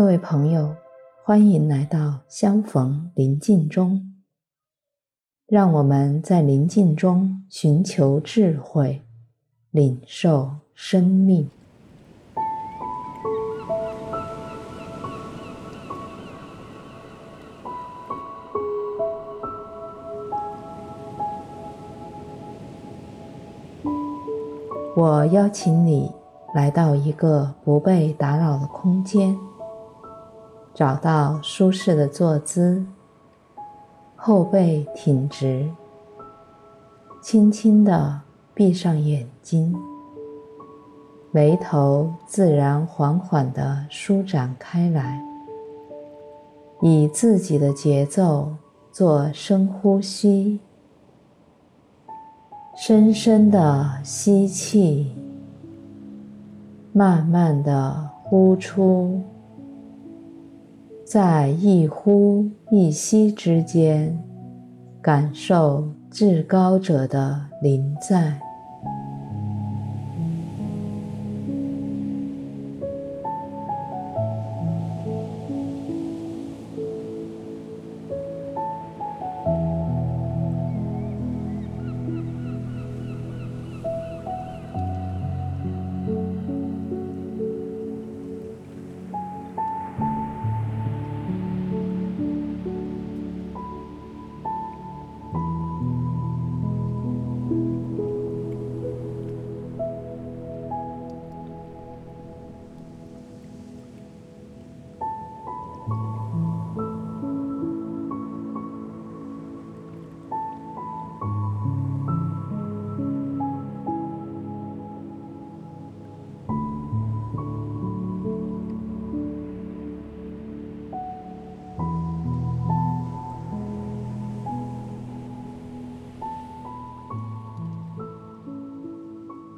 各位朋友，欢迎来到相逢临静中。让我们在宁静中寻求智慧，领受生命。我邀请你来到一个不被打扰的空间。找到舒适的坐姿，后背挺直，轻轻地闭上眼睛，眉头自然缓缓地舒展开来，以自己的节奏做深呼吸，深深的吸气，慢慢的呼出。在一呼一吸之间，感受至高者的临在。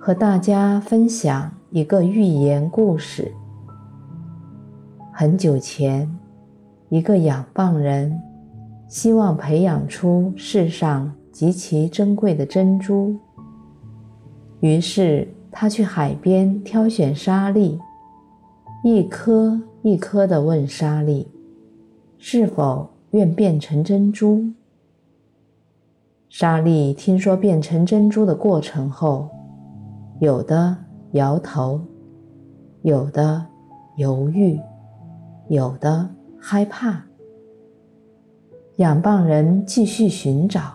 和大家分享一个寓言故事。很久前，一个养蚌人希望培养出世上极其珍贵的珍珠，于是他去海边挑选沙粒，一颗一颗地问沙粒是否愿变成珍珠。沙粒听说变成珍珠的过程后，有的摇头，有的犹豫，有的害怕。养蚌人继续寻找，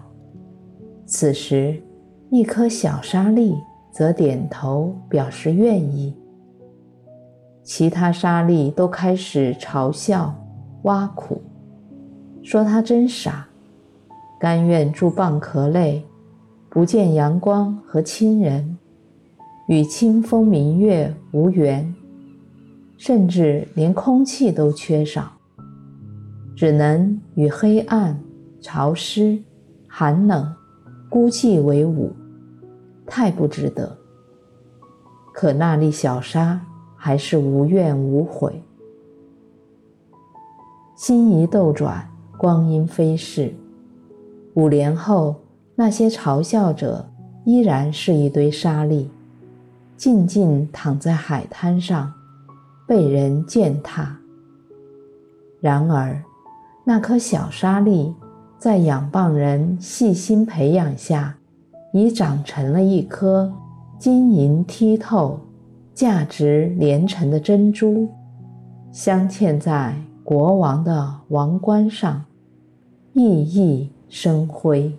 此时一颗小沙粒则点头表示愿意。其他沙粒都开始嘲笑、挖苦，说他真傻，甘愿住蚌壳内，不见阳光和亲人。与清风明月无缘，甚至连空气都缺少，只能与黑暗、潮湿、寒冷、孤寂为伍，太不值得。可那粒小沙还是无怨无悔。心一斗转，光阴飞逝，五年后，那些嘲笑者依然是一堆沙粒。静静躺在海滩上，被人践踏。然而，那颗小沙粒在养蚌人细心培养下，已长成了一颗晶莹剔透、价值连城的珍珠，镶嵌在国王的王冠上，熠熠生辉。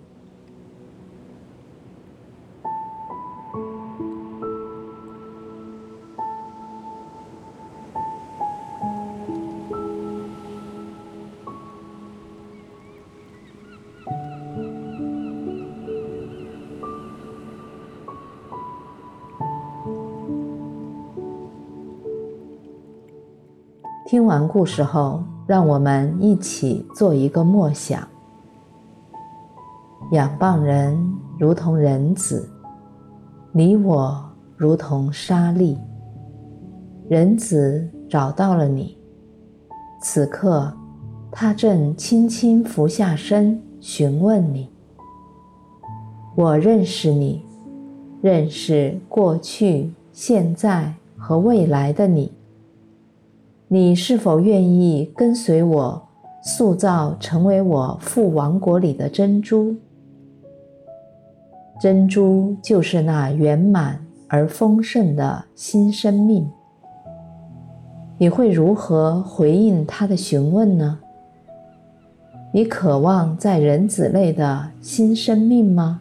听完故事后，让我们一起做一个默想：养蚌人如同人子，你我如同沙粒。人子找到了你，此刻他正轻轻俯下身询问你：“我认识你，认识过去、现在和未来的你。”你是否愿意跟随我，塑造成为我父王国里的珍珠？珍珠就是那圆满而丰盛的新生命。你会如何回应他的询问呢？你渴望在人子类的新生命吗？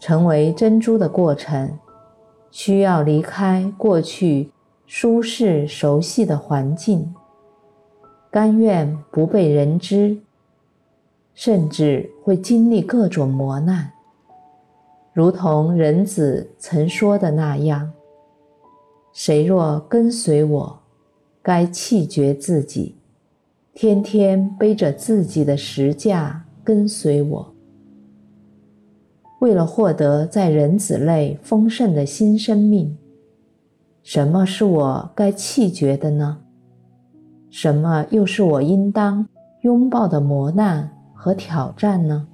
成为珍珠的过程，需要离开过去舒适熟悉的环境，甘愿不被人知，甚至会经历各种磨难。如同人子曾说的那样：“谁若跟随我，该弃绝自己，天天背着自己的十架跟随我。”为了获得在人子类丰盛的新生命，什么是我该弃绝的呢？什么又是我应当拥抱的磨难和挑战呢？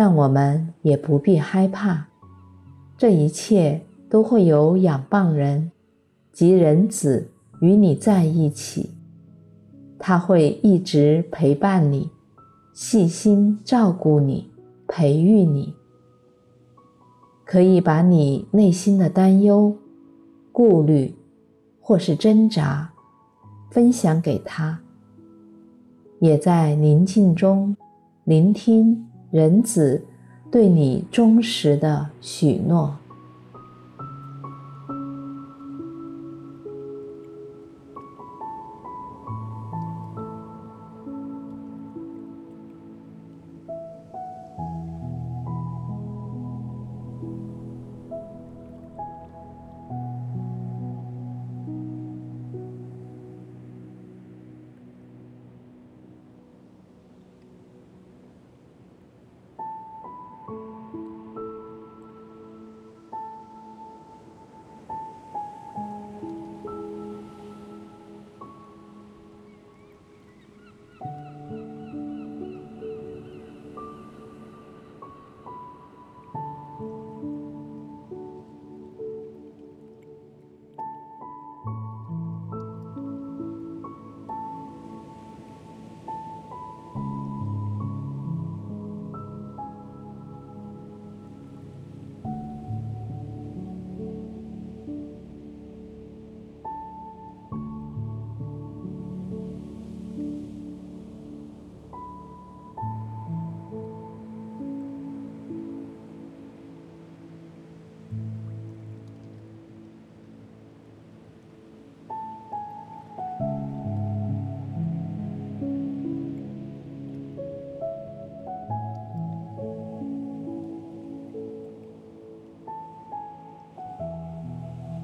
但我们也不必害怕，这一切都会有养棒人及人子与你在一起，他会一直陪伴你，细心照顾你，培育你，可以把你内心的担忧、顾虑或是挣扎分享给他，也在宁静中聆听人子对你忠实的许诺。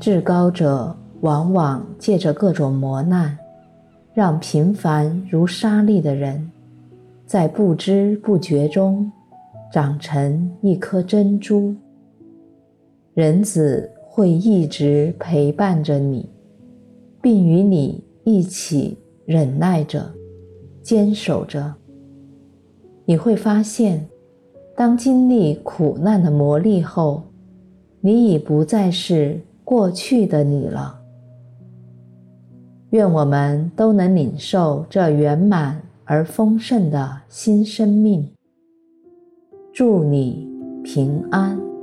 至高者往往借着各种磨难，让平凡如沙粒的人，在不知不觉中长成一颗珍珠。人子会一直陪伴着你，并与你一起忍耐着、坚守着。你会发现，当经历苦难的磨砺后，你已不再是过去的你了。愿我们都能领受这圆满而丰盛的新生命。祝你平安。